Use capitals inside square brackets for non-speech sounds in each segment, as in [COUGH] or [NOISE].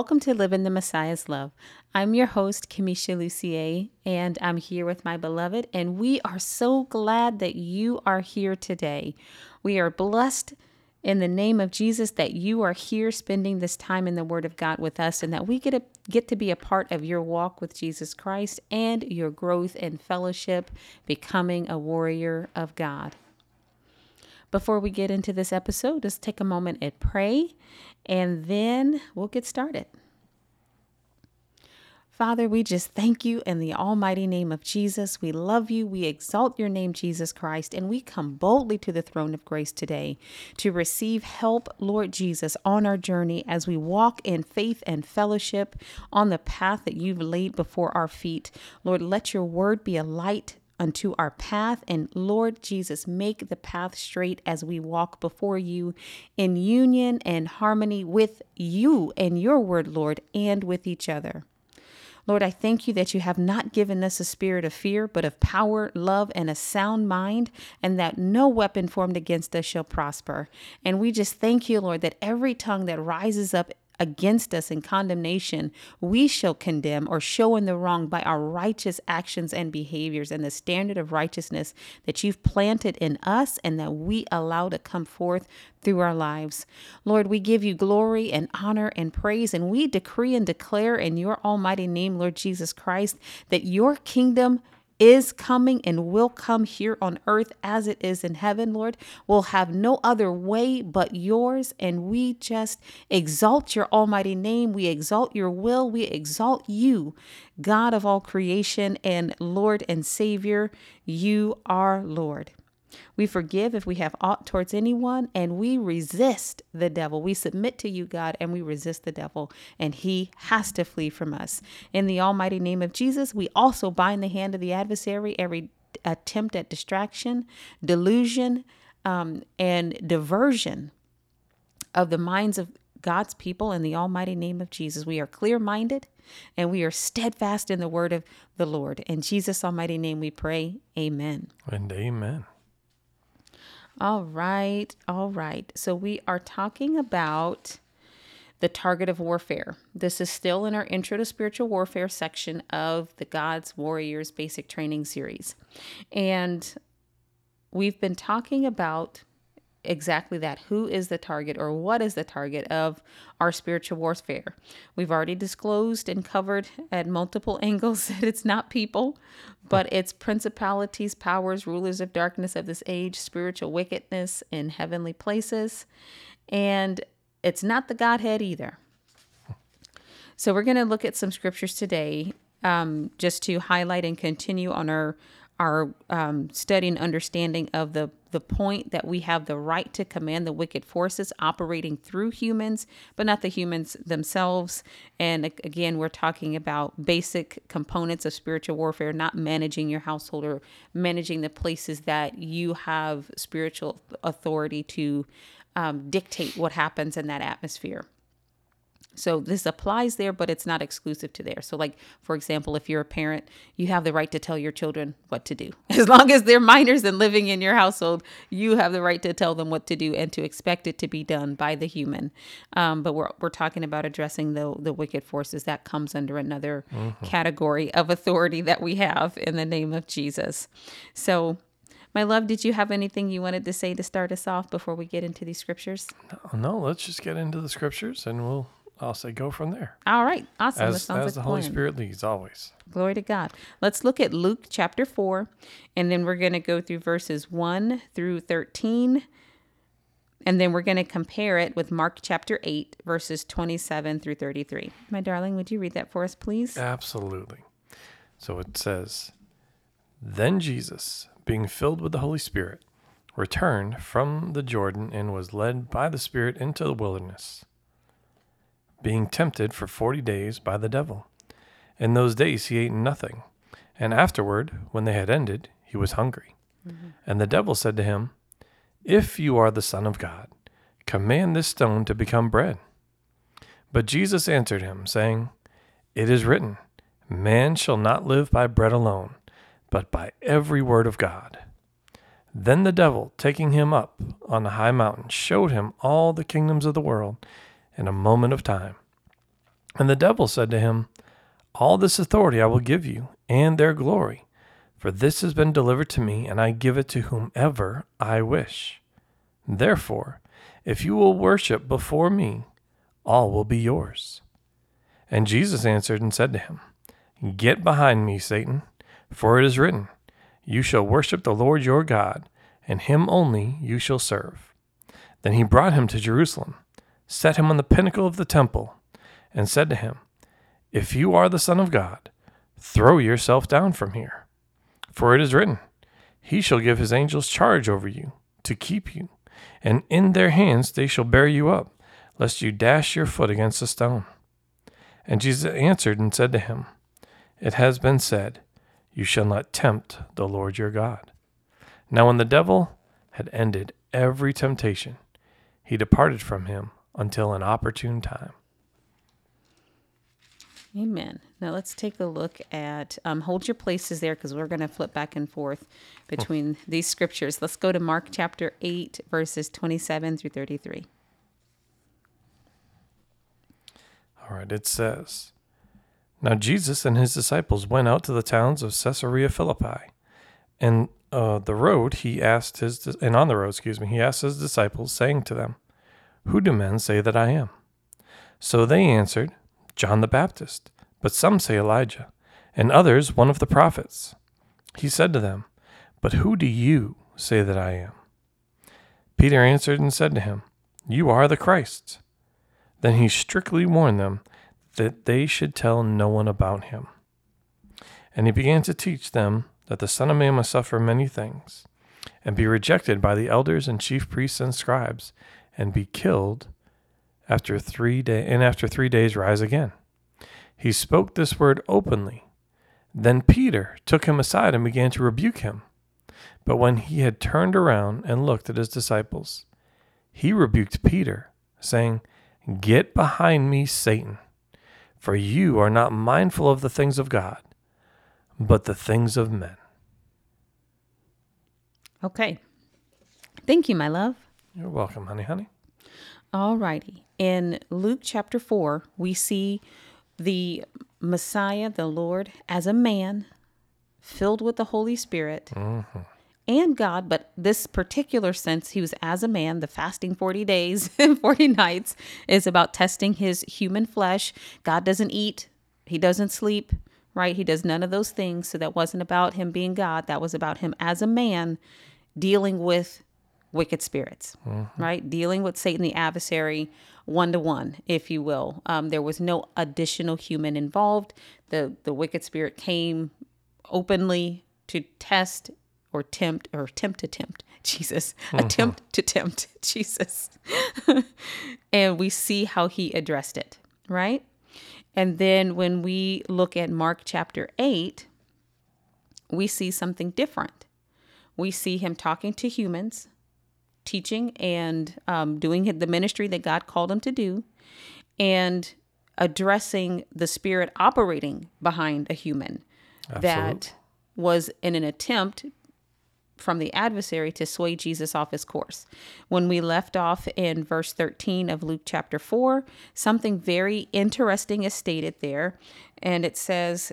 welcome to Live in the Messiah's Love. I'm your host, Kamisha Lucier, and I'm here with my beloved, and we are so glad that you are here today. We are blessed in the name of Jesus that you are here spending this time in the Word of God with us, and that we get to, get to be a part of your walk with Jesus Christ and your growth and fellowship, becoming a warrior of God. Before we get into this episode, just take a moment and pray, and then we'll get started. Father, we just thank you in the almighty name of Jesus. We love you. We exalt your name, Jesus Christ, and we come boldly to the throne of grace today to receive help, Lord Jesus, on our journey as we walk in faith and fellowship on the path that you've laid before our feet. Lord, let your word be a light unto our path. And Lord Jesus, make the path straight as we walk before you in union and harmony with you and your word, Lord, and with each other. Lord, I thank you that you have not given us a spirit of fear, but of power, love, and a sound mind, and that no weapon formed against us shall prosper. And we just thank you, Lord, that every tongue that rises up against us in condemnation, we shall condemn or show in the wrong by our righteous actions and behaviors and the standard of righteousness that you've planted in us and that we allow to come forth through our lives. Lord, we give you glory and honor and praise, and we decree and declare in your almighty name, Lord Jesus Christ, that your kingdom is coming and will come here on earth as it is in heaven, Lord. We'll have no other way but yours. And we just exalt your almighty name. We exalt your will. We exalt you, God of all creation and Lord and Savior. You are Lord. We forgive if we have aught towards anyone, and we resist the devil. We submit to you, God, and we resist the devil, and he has to flee from us. In the almighty name of Jesus, we also bind the hand of the adversary, every attempt at distraction, delusion, um, and diversion of the minds of God's people in the almighty name of Jesus. We are clear minded and we are steadfast in the word of the Lord. In Jesus' almighty name we pray. Amen. And amen. All right. All right. So we are talking about the target of warfare. This is still in our Intro to Spiritual Warfare section of the God's Warriors Basic Training Series. And we've been talking about exactly that. Who is the target or what is the target of our spiritual warfare? We've already disclosed and covered at multiple [LAUGHS] angles that it's not people, but it's principalities, powers, rulers of darkness of this age, spiritual wickedness in heavenly places. And it's not the Godhead either. So we're going to look at some scriptures today um, just to highlight and continue on our our um, study and understanding of the the point that we have the right to command the wicked forces operating through humans, but not the humans themselves. And again, we're talking about basic components of spiritual warfare, not managing your household or managing the places that you have spiritual authority to um, dictate what happens in that atmosphere. So this applies there, but it's not exclusive to there. So, like, for example, if you're a parent, you have the right to tell your children what to do. [LAUGHS] As long as they're minors and living in your household, you have the right to tell them what to do and to expect it to be done by the human. Um, but we're, we're talking about addressing the, the wicked forces. That comes under another mm-hmm. category of authority that we have in the name of Jesus. So, my love, did you have anything you wanted to say to start us off before we get into these scriptures? No, no let's just get into the scriptures and we'll I'll say go from there. All right. Awesome. As, as like the Holy Spirit leads, always. Glory to God. Let's look at Luke chapter 4, and then we're going to go through verses 1 through 13. And then we're going to compare it with Mark chapter 8, verses 27 through 33. My darling, would you read that for us, please? Absolutely. So it says Then Jesus, being filled with the Holy Spirit, returned from the Jordan and was led by the Spirit into the wilderness being tempted for forty days by the devil. In those days he ate nothing, and afterward, when they had ended, he was hungry. Mm-hmm. And the devil said to him, If you are the Son of God, command this stone to become bread. But Jesus answered him, saying, It is written, Man shall not live by bread alone, but by every word of God. Then the devil, taking him up on a high mountain, showed him all the kingdoms of the world in a moment of time. And the devil said to him, All this authority I will give you, and their glory, for this has been delivered to me, and I give it to whomever I wish. Therefore, if you will worship before me, all will be yours. And Jesus answered and said to him, Get behind me, Satan, for it is written, You shall worship the Lord your God, and him only you shall serve. Then he brought him to Jerusalem, set him on the pinnacle of the temple, and said to him, If you are the Son of God, throw yourself down from here. For it is written, He shall give his angels charge over you, to keep you, and in their hands they shall bear you up, lest you dash your foot against a stone. And Jesus answered and said to him, It has been said, You shall not tempt the Lord your God. Now, when the devil had ended every temptation, he departed from him until an opportune time. Amen. Now let's take a look at, um, hold your places there because we're going to flip back and forth between these scriptures. Let's go to Mark chapter 8, verses 27 through 33. All right, it says, Now Jesus and his disciples went out to the towns of Caesarea Philippi, and uh, the road he asked his, and on the road, excuse me, he asked his disciples, saying to them, Who do men say that I am? So they answered, John the Baptist, but some say Elijah, and others one of the prophets. He said to them, But who do you say that I am? Peter answered and said to him, You are the Christ. Then he strictly warned them that they should tell no one about him. And he began to teach them that the Son of Man must suffer many things, and be rejected by the elders and chief priests and scribes, and be killed after three day and after three days rise again. He spoke this word openly. Then Peter took him aside and began to rebuke him. But when he had turned around and looked at his disciples, he rebuked Peter, saying, Get behind me, Satan, for you are not mindful of the things of God, but the things of men. Okay. Thank you, my love. You're welcome, honey, honey. All righty. In Luke chapter 4, we see the Messiah, the Lord, as a man filled with the Holy Spirit mm-hmm. and God. But this particular sense, he was as a man. The fasting 40 days [LAUGHS] and 40 nights is about testing his human flesh. God doesn't eat, he doesn't sleep, right? He does none of those things. So that wasn't about him being God. That was about him as a man dealing with wicked spirits, right? Dealing with Satan, the adversary, one to one, if you will. Um, there was no additional human involved. The the wicked spirit came openly to test or tempt or tempt to tempt [LAUGHS] Jesus, attempt to tempt [LAUGHS] Jesus, [LAUGHS] and we see how he addressed it, right? And then when we look at Mark chapter eight, we see something different. We see him talking to humans teaching and um, doing the ministry that God called him to do, and addressing the spirit operating behind a human that was in an attempt from the adversary to sway Jesus off his course. When we left off in verse 13 of Luke chapter 4, something very interesting is stated there. And it says,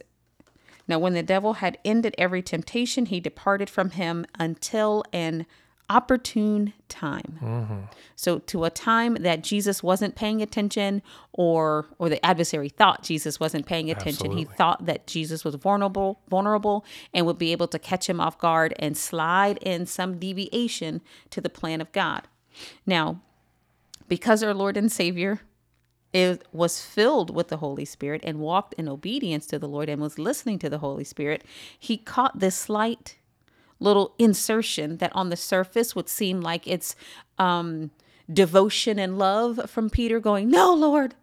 Now, when the devil had ended every temptation, he departed from him until an opportune time. Mm-hmm. So to a time that Jesus wasn't paying attention or or the adversary thought Jesus wasn't paying attention. He thought that Jesus was vulnerable, vulnerable and would be able to catch him off guard and slide in some deviation to the plan of God. Now, because our Lord and Savior it was filled with the Holy Spirit and walked in obedience to the Lord and was listening to the Holy Spirit, he caught this slight little insertion that on the surface would seem like it's um, devotion and love from Peter going, No, Lord,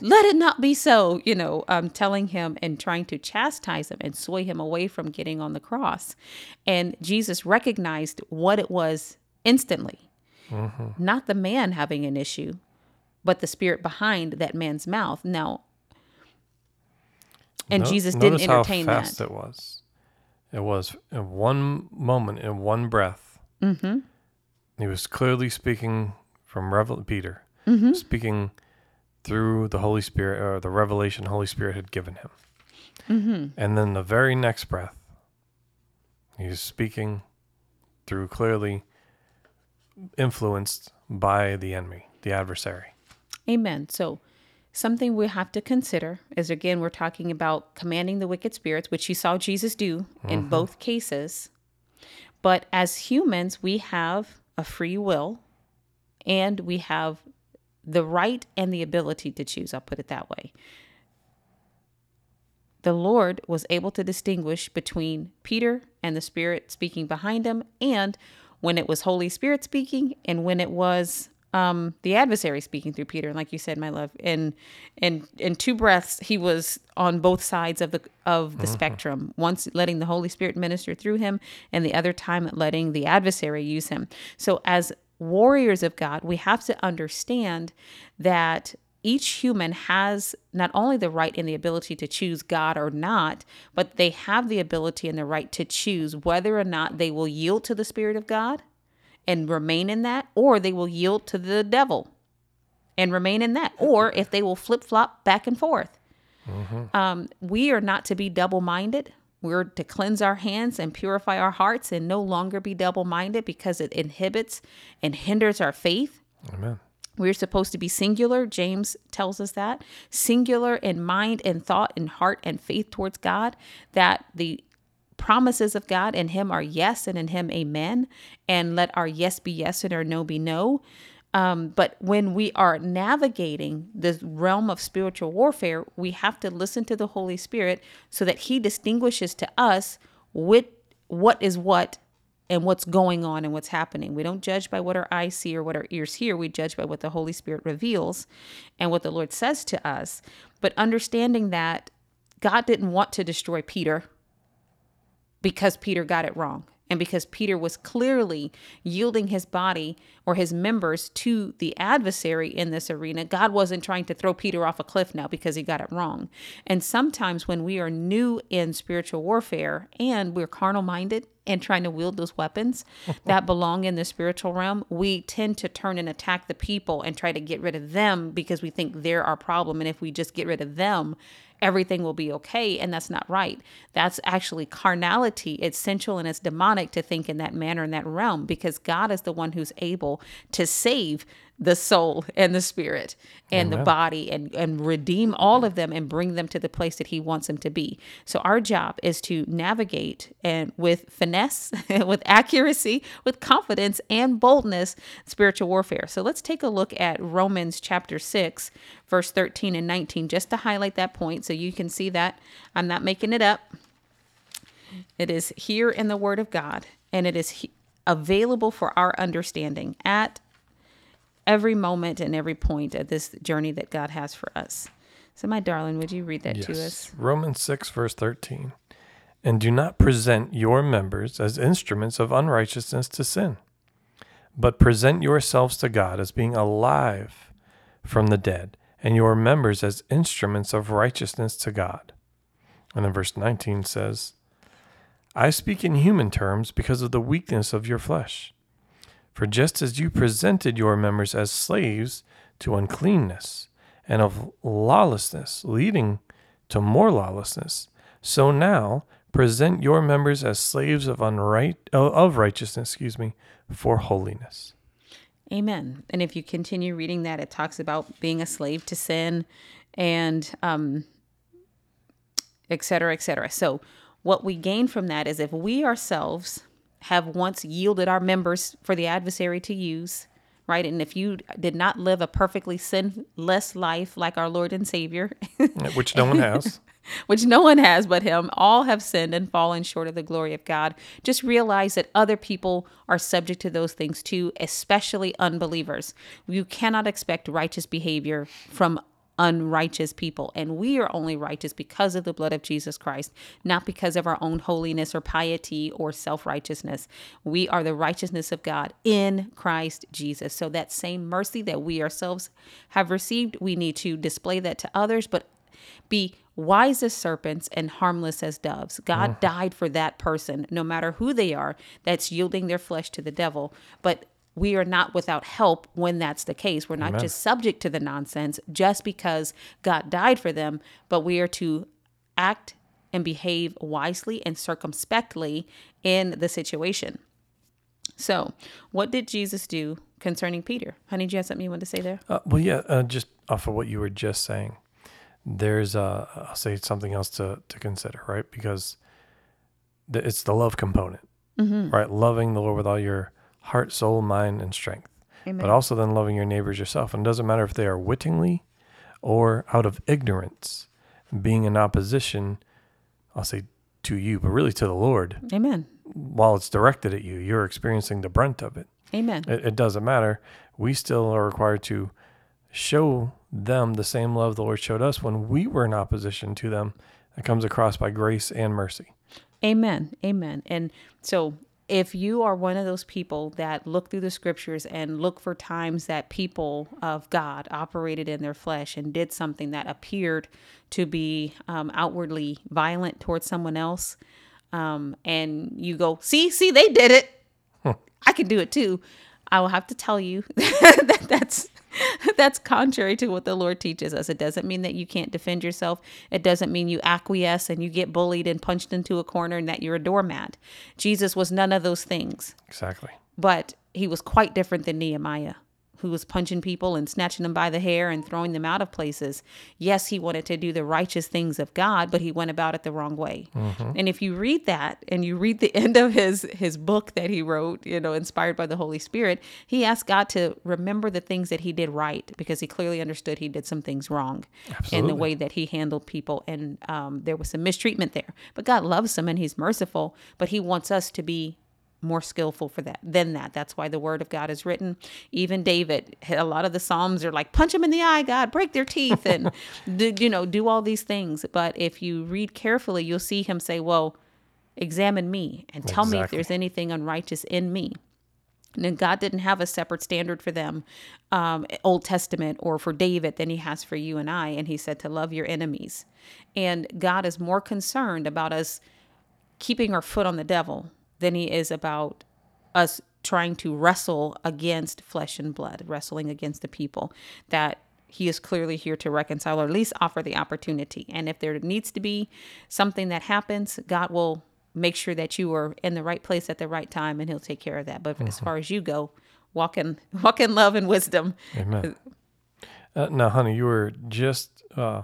let it not be so, you know, um, telling him and trying to chastise him and sway him away from getting on the cross. And Jesus recognized what it was instantly not the man having an issue, but the spirit behind that man's mouth. Now, and No- Jesus didn't entertain how fast that. it was. It was in one moment, in one breath. Mm-hmm. He was clearly speaking from Revel Peter, Mm-hmm. speaking through the Holy Spirit or the revelation the Holy Spirit had given him. And then the very next breath, he's speaking through clearly influenced by the enemy, the adversary. Amen. So, something we have to consider is again, we're talking about commanding the wicked spirits, which you saw Jesus do in mm-hmm. both cases. But as humans, we have a free will and we have the right and the ability to choose. I'll put it that way. The Lord was able to distinguish between Peter and the Spirit speaking behind him, and when it was Holy Spirit speaking, and when it was um, the adversary speaking through Peter. And like you said, my love, in in in two breaths, he was on both sides of the of the spectrum. Once letting the Holy Spirit minister through him, and the other time letting the adversary use him. So as warriors of God, we have to understand that each human has not only the right and the ability to choose God or not, but they have the ability and the right to choose whether or not they will yield to the Spirit of God and remain in that, or they will yield to the devil and remain in that, or if they will flip flop back and forth. Um, we are not to be double minded. We're to cleanse our hands and purify our hearts and no longer be double minded because it inhibits and hinders our faith. Amen. We're supposed to be singular. James tells us that singular in mind and thought and heart and faith towards God, that the promises of God in Him are yes and in Him amen. And let our yes be yes and our no be no. Um, but when we are navigating the realm of spiritual warfare, we have to listen to the Holy Spirit so that He distinguishes to us what, what is what and what's going on and what's happening. We don't judge by what our eyes see or what our ears hear. We judge by what the Holy Spirit reveals and what the Lord says to us. But understanding that God didn't want to destroy Peter because Peter got it wrong. And because Peter was clearly yielding his body or his members to the adversary in this arena, God wasn't trying to throw Peter off a cliff now because he got it wrong. And sometimes when we are new in spiritual warfare and we're carnal minded and trying to wield those weapons [LAUGHS] that belong in the spiritual realm, we tend to turn and attack the people and try to get rid of them because we think they're our problem. And if we just get rid of them, everything will be okay. And that's not right. That's actually carnality. It's sensual and it's demonic to think in that manner, in that realm, because God is the one who's able to save the soul and the spirit and oh, the body and, and redeem all of them and bring them to the place that he wants them to be. So our job is to navigate and with finesse, [LAUGHS] with accuracy, with confidence and boldness, spiritual warfare. So let's take a look at Romans chapter 6, verse 13 and 19, just to highlight that point so you can see that I'm not making it up. It is here in the Word of God, and it is he- available for our understanding at every moment and every point of this journey that God has for us. So, my darling, would you read that to us? Romans 6, verse 13. And do not present your members as instruments of unrighteousness to sin, but present yourselves to God as being alive from the dead, and your members as instruments of righteousness to God. And then verse 19 says, I speak in human terms because of the weakness of your flesh. For just as you presented your members as slaves to uncleanness and of lawlessness, leading to more lawlessness, so now present your members as slaves of unright of righteousness, excuse me, for holiness. Amen. And if you continue reading that, it talks about being a slave to sin and um, et cetera, et cetera. So, what we gain from that is if we ourselves have once yielded our members for the adversary to use, right? And if you did not live a perfectly sinless life like our Lord and Savior, Which no one has. [LAUGHS] which no one has but him. All have sinned and fallen short of the glory of God. Just realize that other people are subject to those things too, especially unbelievers. You cannot expect righteous behavior from unrighteous people. And we are only righteous because of the blood of Jesus Christ, not because of our own holiness or piety or self righteousness. We are the righteousness of God in Christ Jesus. So that same mercy that we ourselves have received, we need to display that to others, but be wise as serpents and harmless as doves. God Mm. died for that person, no matter who they are, that's yielding their flesh to the devil. But we are not without help when that's the case. We're not Amen. just subject to the nonsense just because God died for them, but we are to act and behave wisely and circumspectly in the situation. So, what did Jesus do concerning Peter? Honey, do you have something you want to say there? Uh, well, yeah, uh, just off of what you were just saying, there's, uh, I'll say something else to, to consider, right? Because the, it's the love component, right? Loving the Lord with all your heart, soul, mind, and strength. Amen. But also then loving your neighbors yourself. And it doesn't matter if they are wittingly or out of ignorance, being in opposition, I'll say to you, but really to the Lord. Amen. While it's directed at you, you're experiencing the brunt of it. Amen. It, it doesn't matter. We still are required to show them the same love the Lord showed us when we were in opposition to them. That comes across by grace and mercy. Amen. Amen. And so if you are one of those people that look through the scriptures and look for times that people of God operated in their flesh and did something that appeared to be um, outwardly violent towards someone else, um, and you go, see, see, they did it. I can do it too. I will have to tell you [LAUGHS] that that's [LAUGHS] that's contrary to what the Lord teaches us. It doesn't mean that you can't defend yourself. It doesn't mean you acquiesce and you get bullied and punched into a corner and that you're a doormat. Jesus was none of those things, Exactly. but he was quite different than Nehemiah, who was punching people and snatching them by the hair and throwing them out of places. Yes, he wanted to do the righteous things of God, but he went about it the wrong way. And if you read that and you read the [LAUGHS] end of his his book that he wrote, you know, inspired by the Holy Spirit, he asked God to remember the things that he did right because he clearly understood he did some things wrong in the way that he handled people, and um, there was some mistreatment there. But God loves him and he's merciful, but he wants us to be more skillful for that than that. That's why the word of God is written. Even David, a lot of the Psalms are like, punch them in the eye, God, break their teeth, and [LAUGHS] do, you know, do all these things. But if you read carefully, you'll see him say, Well, examine me and tell me if there's anything unrighteous in me. And God didn't have a separate standard for them, um, Old Testament or for David than He has for you and I. And He said to love your enemies. And God is more concerned about us keeping our foot on the devil than He is about us trying to wrestle against flesh and blood, wrestling against the people that he is clearly here to reconcile or at least offer the opportunity. And if there needs to be something that happens, God will make sure that you are in the right place at the right time and he'll take care of that. But as far as you go, walk in [LAUGHS] walk in love and wisdom. Amen. Uh, now, honey, you were just, uh,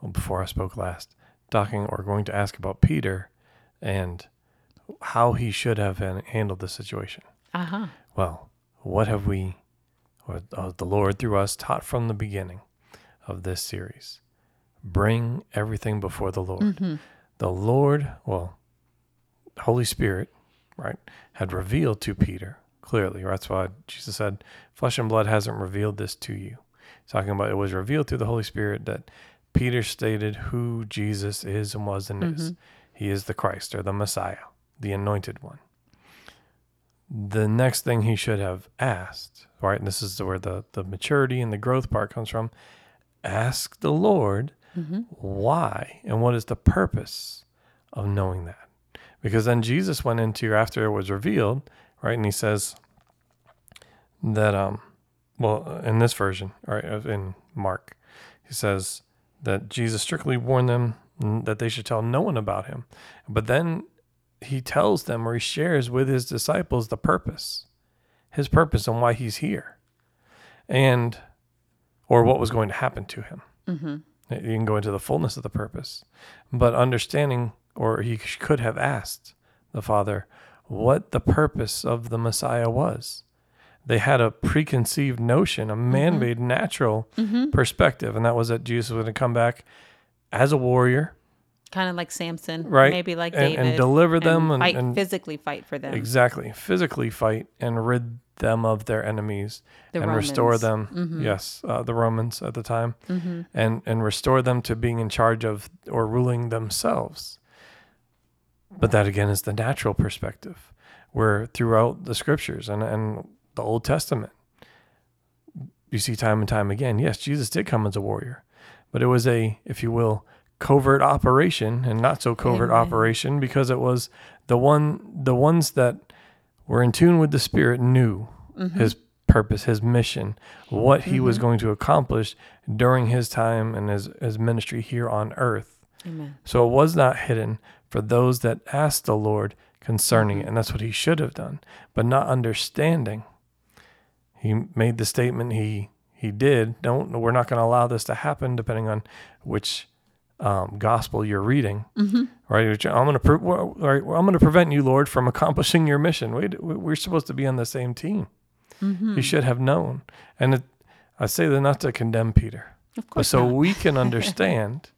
well, before I spoke last, talking or going to ask about Peter and how he should have handled the situation. Uh-huh. Well, what have we, or uh, the Lord through us, taught from the beginning of this series? Bring everything before the Lord. The Lord, well, Holy Spirit, right, had revealed to Peter clearly. That's why Jesus said, Flesh and blood hasn't revealed this to you. He's talking about it was revealed through the Holy Spirit that Peter stated who Jesus is and was and is. He is the Christ or the Messiah, the anointed one the next thing he should have asked, right? And this is where the, the maturity and the growth part comes from. Ask the Lord why and what is the purpose of knowing that. Because then Jesus went into after it was revealed, right? And he says that, um, well, in this version, right, in Mark, he says that Jesus strictly warned them that they should tell no one about him. But then he tells them or he shares with his disciples the purpose, his purpose and why he's here, and or what was going to happen to him. Mm-hmm. You can go into the fullness of the purpose, but understanding, or he could have asked the Father what the purpose of the Messiah was. They had a preconceived notion, a man made natural perspective, and that was that Jesus was going to come back as a warrior, Kind of like Samson, Right. Maybe like And- David, and deliver them and- fight, and- physically fight for them. Exactly. Physically fight and rid them of their enemies The and restore Romans. Mm-hmm. them. Yes, uh, the Romans at the time, and and restore them to being in charge of or ruling themselves. But that again is the natural perspective, where throughout the scriptures and and the Old Testament, you see time and time again. Yes, Jesus did come as a warrior, but it was a, if you will, covert operation and not so covert Amen. operation because it was the one the ones that were in tune with the spirit knew mm-hmm. his purpose, his mission, what he was mm-hmm. going to accomplish during his time and his, his ministry here on earth. Amen. So it was not hidden for those that asked the Lord concerning mm-hmm. it. And that's what he should have done, but not understanding. He made the statement he he did. Don't we're not going to allow this to happen, depending on which um, gospel you're reading. Right? Which I'm going to pre- well, right, well, I'm going to prevent you, Lord, from [LAUGHS] accomplishing your mission. We we're supposed to be on the same team. You should have known. And it, I say that not to condemn Peter, Of but course. so not. we [LAUGHS] can understand.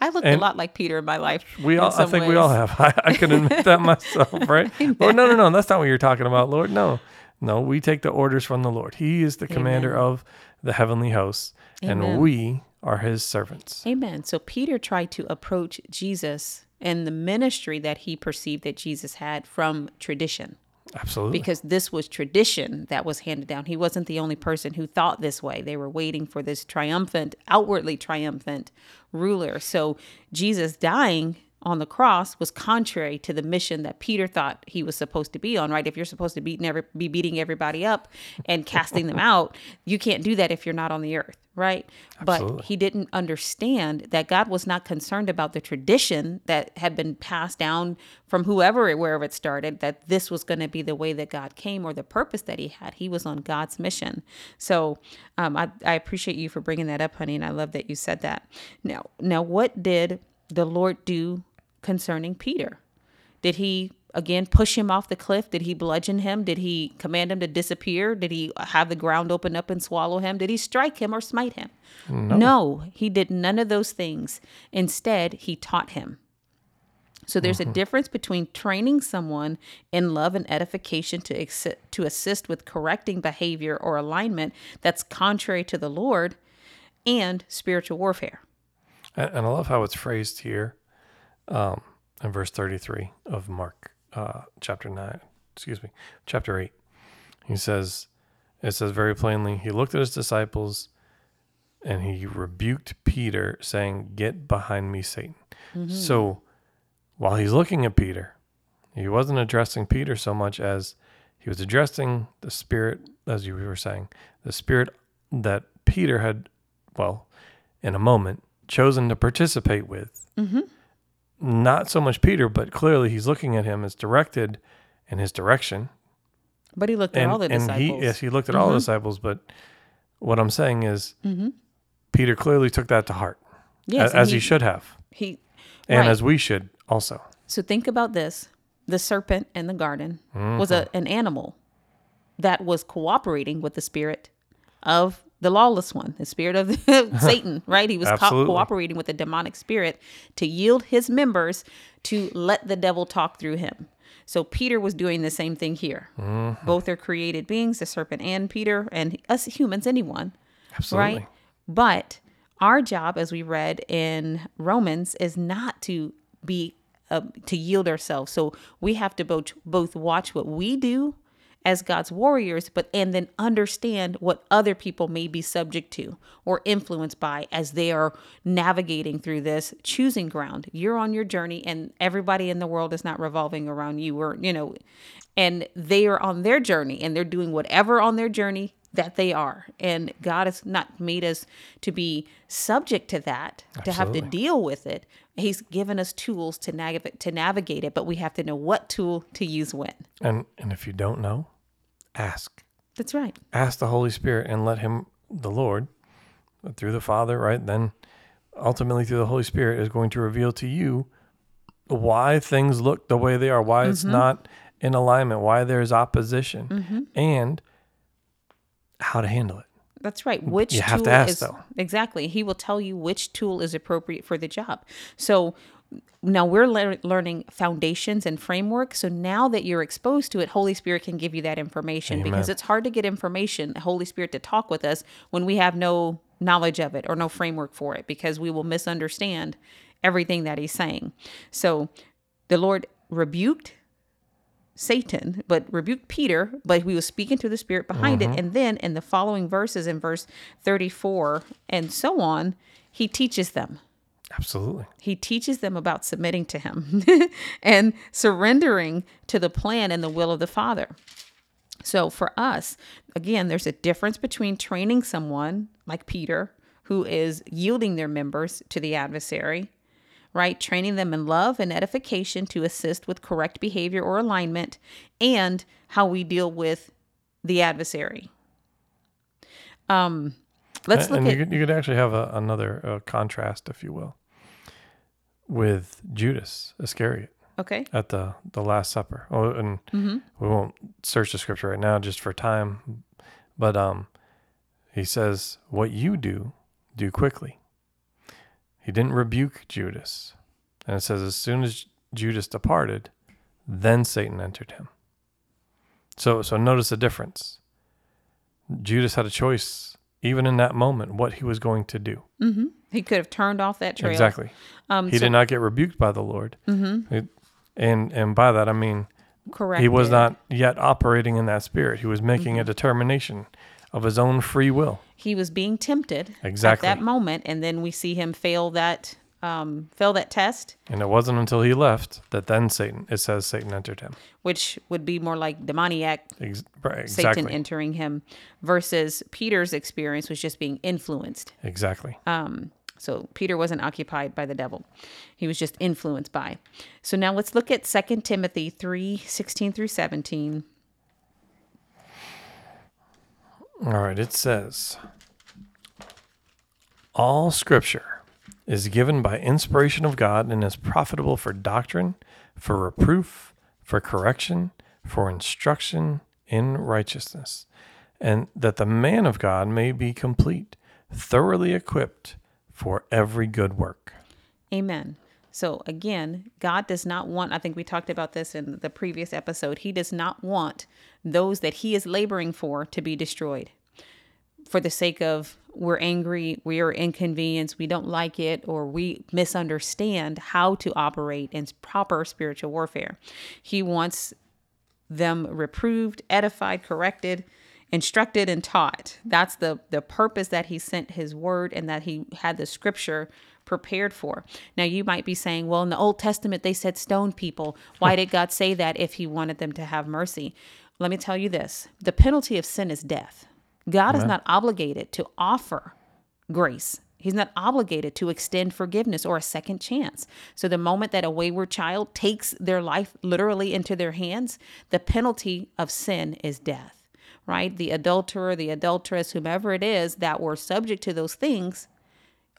I look a lot like Peter in my life. We all, I think we all have. [LAUGHS] I, I can admit that myself, right? Lord, no, no, no. That's not what you're talking about, Lord. No, no. We take the orders from the Lord. He is the commander of the heavenly hosts, Amen. and we are His servants. Amen. So Peter tried to approach Jesus and the ministry that he perceived that Jesus had from tradition. Absolutely. because this was tradition that was handed down. He wasn't the only person who thought this way. They were waiting for this triumphant, outwardly triumphant ruler. So Jesus dying on the cross was contrary to the mission that Peter thought he was supposed to be on, right? If you're supposed to beat never be beating everybody up and casting them [LAUGHS] out, you can't do that if you're not on the earth, right? But he didn't understand that God was not concerned about the tradition that had been passed down from whoever, wherever it started, that this was going to be the way that God came or the purpose that he had. He was on God's mission. So um, I, I appreciate you for bringing that up, honey. And I love that you said that. Now, now, what did the Lord do concerning Peter? Did he again push him off the cliff? Did he bludgeon him? Did he command him to disappear? Did he have the ground open up and swallow him? Did he strike him or smite him? No, he did none of those things. Instead, he taught him. So there's a mm-hmm. difference between training someone in love and edification to ex- to assist with correcting behavior or alignment that's contrary to the Lord and spiritual warfare. And, and I love how it's phrased here um, in verse 33 of Mark uh, chapter 9, excuse me, chapter 8. He says, it says very plainly, he looked at his disciples and he rebuked Peter, saying, Get behind me, Satan. So while he's looking at Peter, he wasn't addressing Peter so much as he was addressing the spirit, as you were saying, the spirit that Peter had, well, in a moment, chosen to participate with. Not so much Peter, but clearly he's looking at him as directed in his direction. But he looked at And, all the and disciples. Mm-hmm. he, yes, he looked at all the disciples, but what I'm saying is Peter clearly took that to heart, Yes, as he, should have, He and right. as we should also. So think about this: the serpent in the garden was Mm-hmm. a, an animal that was cooperating with the spirit of the lawless one, the spirit of [LAUGHS] Satan. [LAUGHS] Right? He was co- cooperating with the demonic spirit to yield his members to let the devil talk through him. So Peter was doing the same thing here. Mm-hmm. Both are created beings, the serpent and Peter, and us humans, anyone. Absolutely. Right? But our job, as we read in Romans, is not to be uh, to yield ourselves. So we have to both both watch what we do as God's warriors, but and then understand what other people may be subject to or influenced by as they are navigating through this choosing ground. You're on your journey, and everybody in the world is not revolving around you, or you know, and they are on their journey and they're doing whatever on their journey that they are. And God has not made us to be subject to that, to have to deal with it. He's given us tools to navigate to navigate it, but we have to know what tool to use when. And and if you don't know, ask. That's right. Ask the Holy Spirit and let him the Lord through the Father, right? Then ultimately through the Holy Spirit is going to reveal to you why things look the way they are, why it's Mm-hmm. not in alignment, why there's opposition, and how to handle it. That's right. Which You have to tool ask, is though. exactly? He will tell you which tool is appropriate for the job. So now we're lear- learning foundations and framework. So now that you're exposed to it, Holy Spirit can give you that information because it's hard to get information, Holy Spirit to talk with us when we have no knowledge of it or no framework for it because we will misunderstand everything that He's saying. So the Lord rebuked Satan, but rebuked Peter, but he was speaking to the spirit behind it. Mm-hmm. And then in the following verses, in verse 34 and so on, he teaches them. Absolutely. He teaches them about submitting to him [LAUGHS] and surrendering to the plan and the will of the Father. So for us, again, there's a difference between training someone like Peter, who is yielding their members to the adversary, right? Training them in love and edification to assist with correct behavior or alignment, and how we deal with the adversary. Um, let's And- look and at you could, you could actually have a, another uh, contrast, if you will, with Judas Iscariot okay. at the, the Last Supper. Oh, and Mm-hmm. we won't search the scripture right now just for time, but um, he says, "What you do, do quickly." He didn't rebuke Judas, and it says, as soon as Judas departed, then Satan entered him. So, so notice the difference. Judas had a choice, even in that moment, what he was going to do. Mm-hmm. He could have turned off that trail. Exactly. Um, He so- did not get rebuked by the Lord, Mm-hmm. It- and and by that I mean Correct. he was not yet operating in that spirit. He was making a determination of his own free will. He was being tempted Exactly. at that moment, and then we see him fail that um, fail that test, And it wasn't until he left that then Satan, it says Satan entered him. which would be more like demoniac Ex- right, Satan entering him, versus Peter's experience was just being influenced. exactly. Um, so Peter wasn't occupied by the devil; he was just influenced by. So now let's look at 2 Timothy three sixteen through seventeen. All right, it says All scripture is given by inspiration of God and is profitable for doctrine, for reproof, for correction, for instruction in righteousness, and that the man of God may be complete, thoroughly equipped for every good work. Amen. So again, God does not want, I think we talked about this in the previous episode, He does not want those that He is laboring for to be destroyed for the sake of we're angry, we are inconvenienced, we don't like it, or we misunderstand how to operate in proper spiritual warfare. He wants them reproved, edified, corrected, instructed, and taught. That's the the purpose that he sent his word and that he had the scripture prepared for. Now you might be saying, well, in the Old Testament they said stone people. Why [LAUGHS] did God say that if he wanted them to have mercy? Let me tell you this. The penalty of sin is death. God is not obligated to offer grace. He's not obligated to extend forgiveness or a second chance. So, the moment that a wayward child takes their life literally into their hands, the penalty of sin is death, right? The adulterer, the adulteress, whomever it is that were subject to those things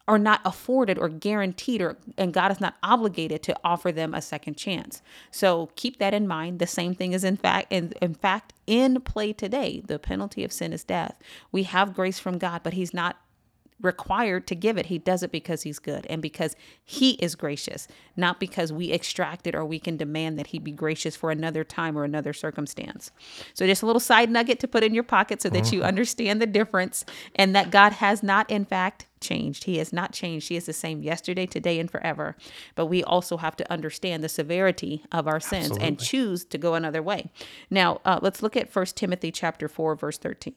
are not afforded or guaranteed or and God is not obligated to offer them a second chance. So keep that in mind. The same thing is in fact in, in fact in play today. The penalty of sin is death. We have grace from God, but he's not required to give it. He does it because he's good and because he is gracious, not because we extract it or we can demand that he be gracious for another time or another circumstance. So just a little side nugget to put in your pocket so that you understand the difference and that God has not in fact changed. He has not changed. He is the same yesterday, today and forever. But we also have to understand the severity of our sins and choose to go another way. Now, uh, let's look at 1 Timothy chapter 4 verse 13.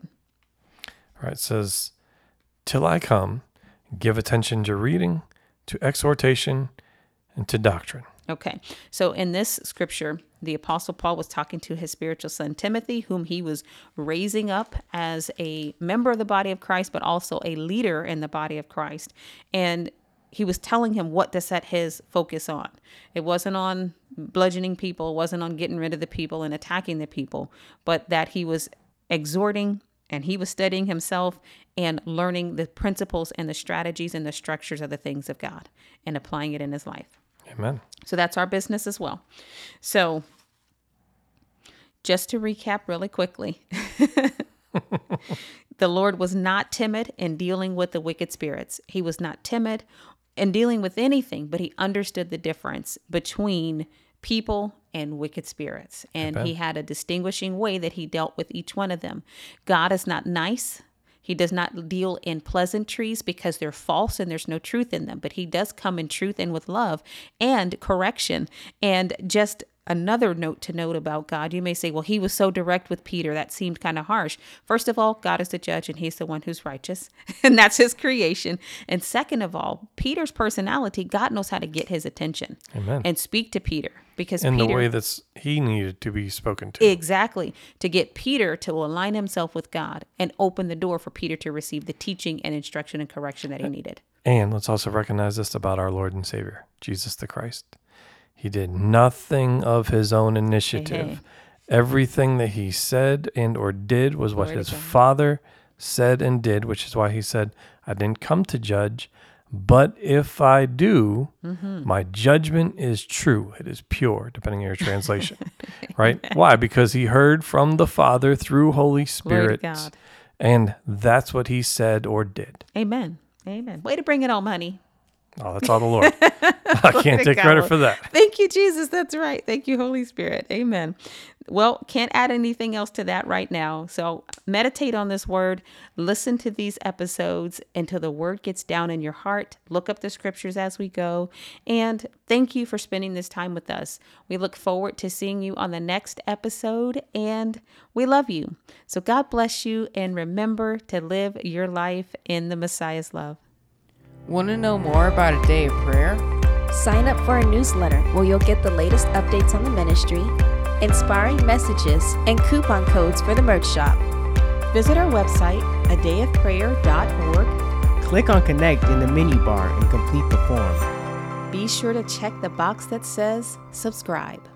All right, it says, Till I come, give attention to reading, to exhortation, and to doctrine. Okay. So in this scripture, the apostle Paul was talking to his spiritual son Timothy, whom he was raising up as a member of the body of Christ, but also a leader in the body of Christ. And he was telling him what to set his focus on. It wasn't on bludgeoning people, it wasn't on getting rid of the people and attacking the people, but that he was exhorting and he was studying himself and learning the principles and the strategies and the structures of the things of God and applying it in his life. Amen. So that's our business as well. So just to recap really quickly, [LAUGHS] the Lord was not timid in dealing with the wicked spirits. He was not timid in dealing with anything, but he understood the difference between people and wicked spirits. And he had a distinguishing way that he dealt with each one of them. God is not nice. He does not deal in pleasantries because they're false and there's no truth in them, but he does come in truth and with love and correction and just another note to note about God. You may say, well, he was so direct with Peter. That seemed kind of harsh. First of all, God is the judge and he's the one who's righteous, [LAUGHS] and that's his creation. And second of all, Peter's personality, God knows how to get his attention Amen. and speak to Peter because in Peter, the way that's he needed to be spoken to. Exactly. To get Peter to align himself with God and open the door for Peter to receive the teaching and instruction and correction that he needed. And let's also recognize this about our Lord and Savior, Jesus the Christ. He did nothing of his own initiative. hey. Everything that he said and or did was what his God. Father said and did, which is why he said, I didn't come to judge, but if I do, Mm-hmm. my judgment is true. It is pure, depending on your translation. [LAUGHS] right? Why? Because he heard from the Father through Holy Spirit. And that's what he said or did. Amen. Amen. Way to bring it home, honey. Oh, that's all the Lord. [LAUGHS] I can't take credit for that. Thank you, Jesus. That's right. Thank you, Holy Spirit. Amen. Well, can't add anything else to that right now. So meditate on this word, listen to these episodes until the word gets down in your heart. Look up the scriptures as we go. And thank you for spending this time with us. We look forward to seeing you on the next episode, and we love you. So God bless you, and remember to live your life in the Messiah's love. Want to know more about a day of prayer? Sign up for our newsletter where you'll get the latest updates on the ministry, inspiring messages, and coupon codes for the merch shop. Visit our website, adayofprayer.org. Click on Connect in the menu bar and complete the form. Be sure to check the box that says subscribe.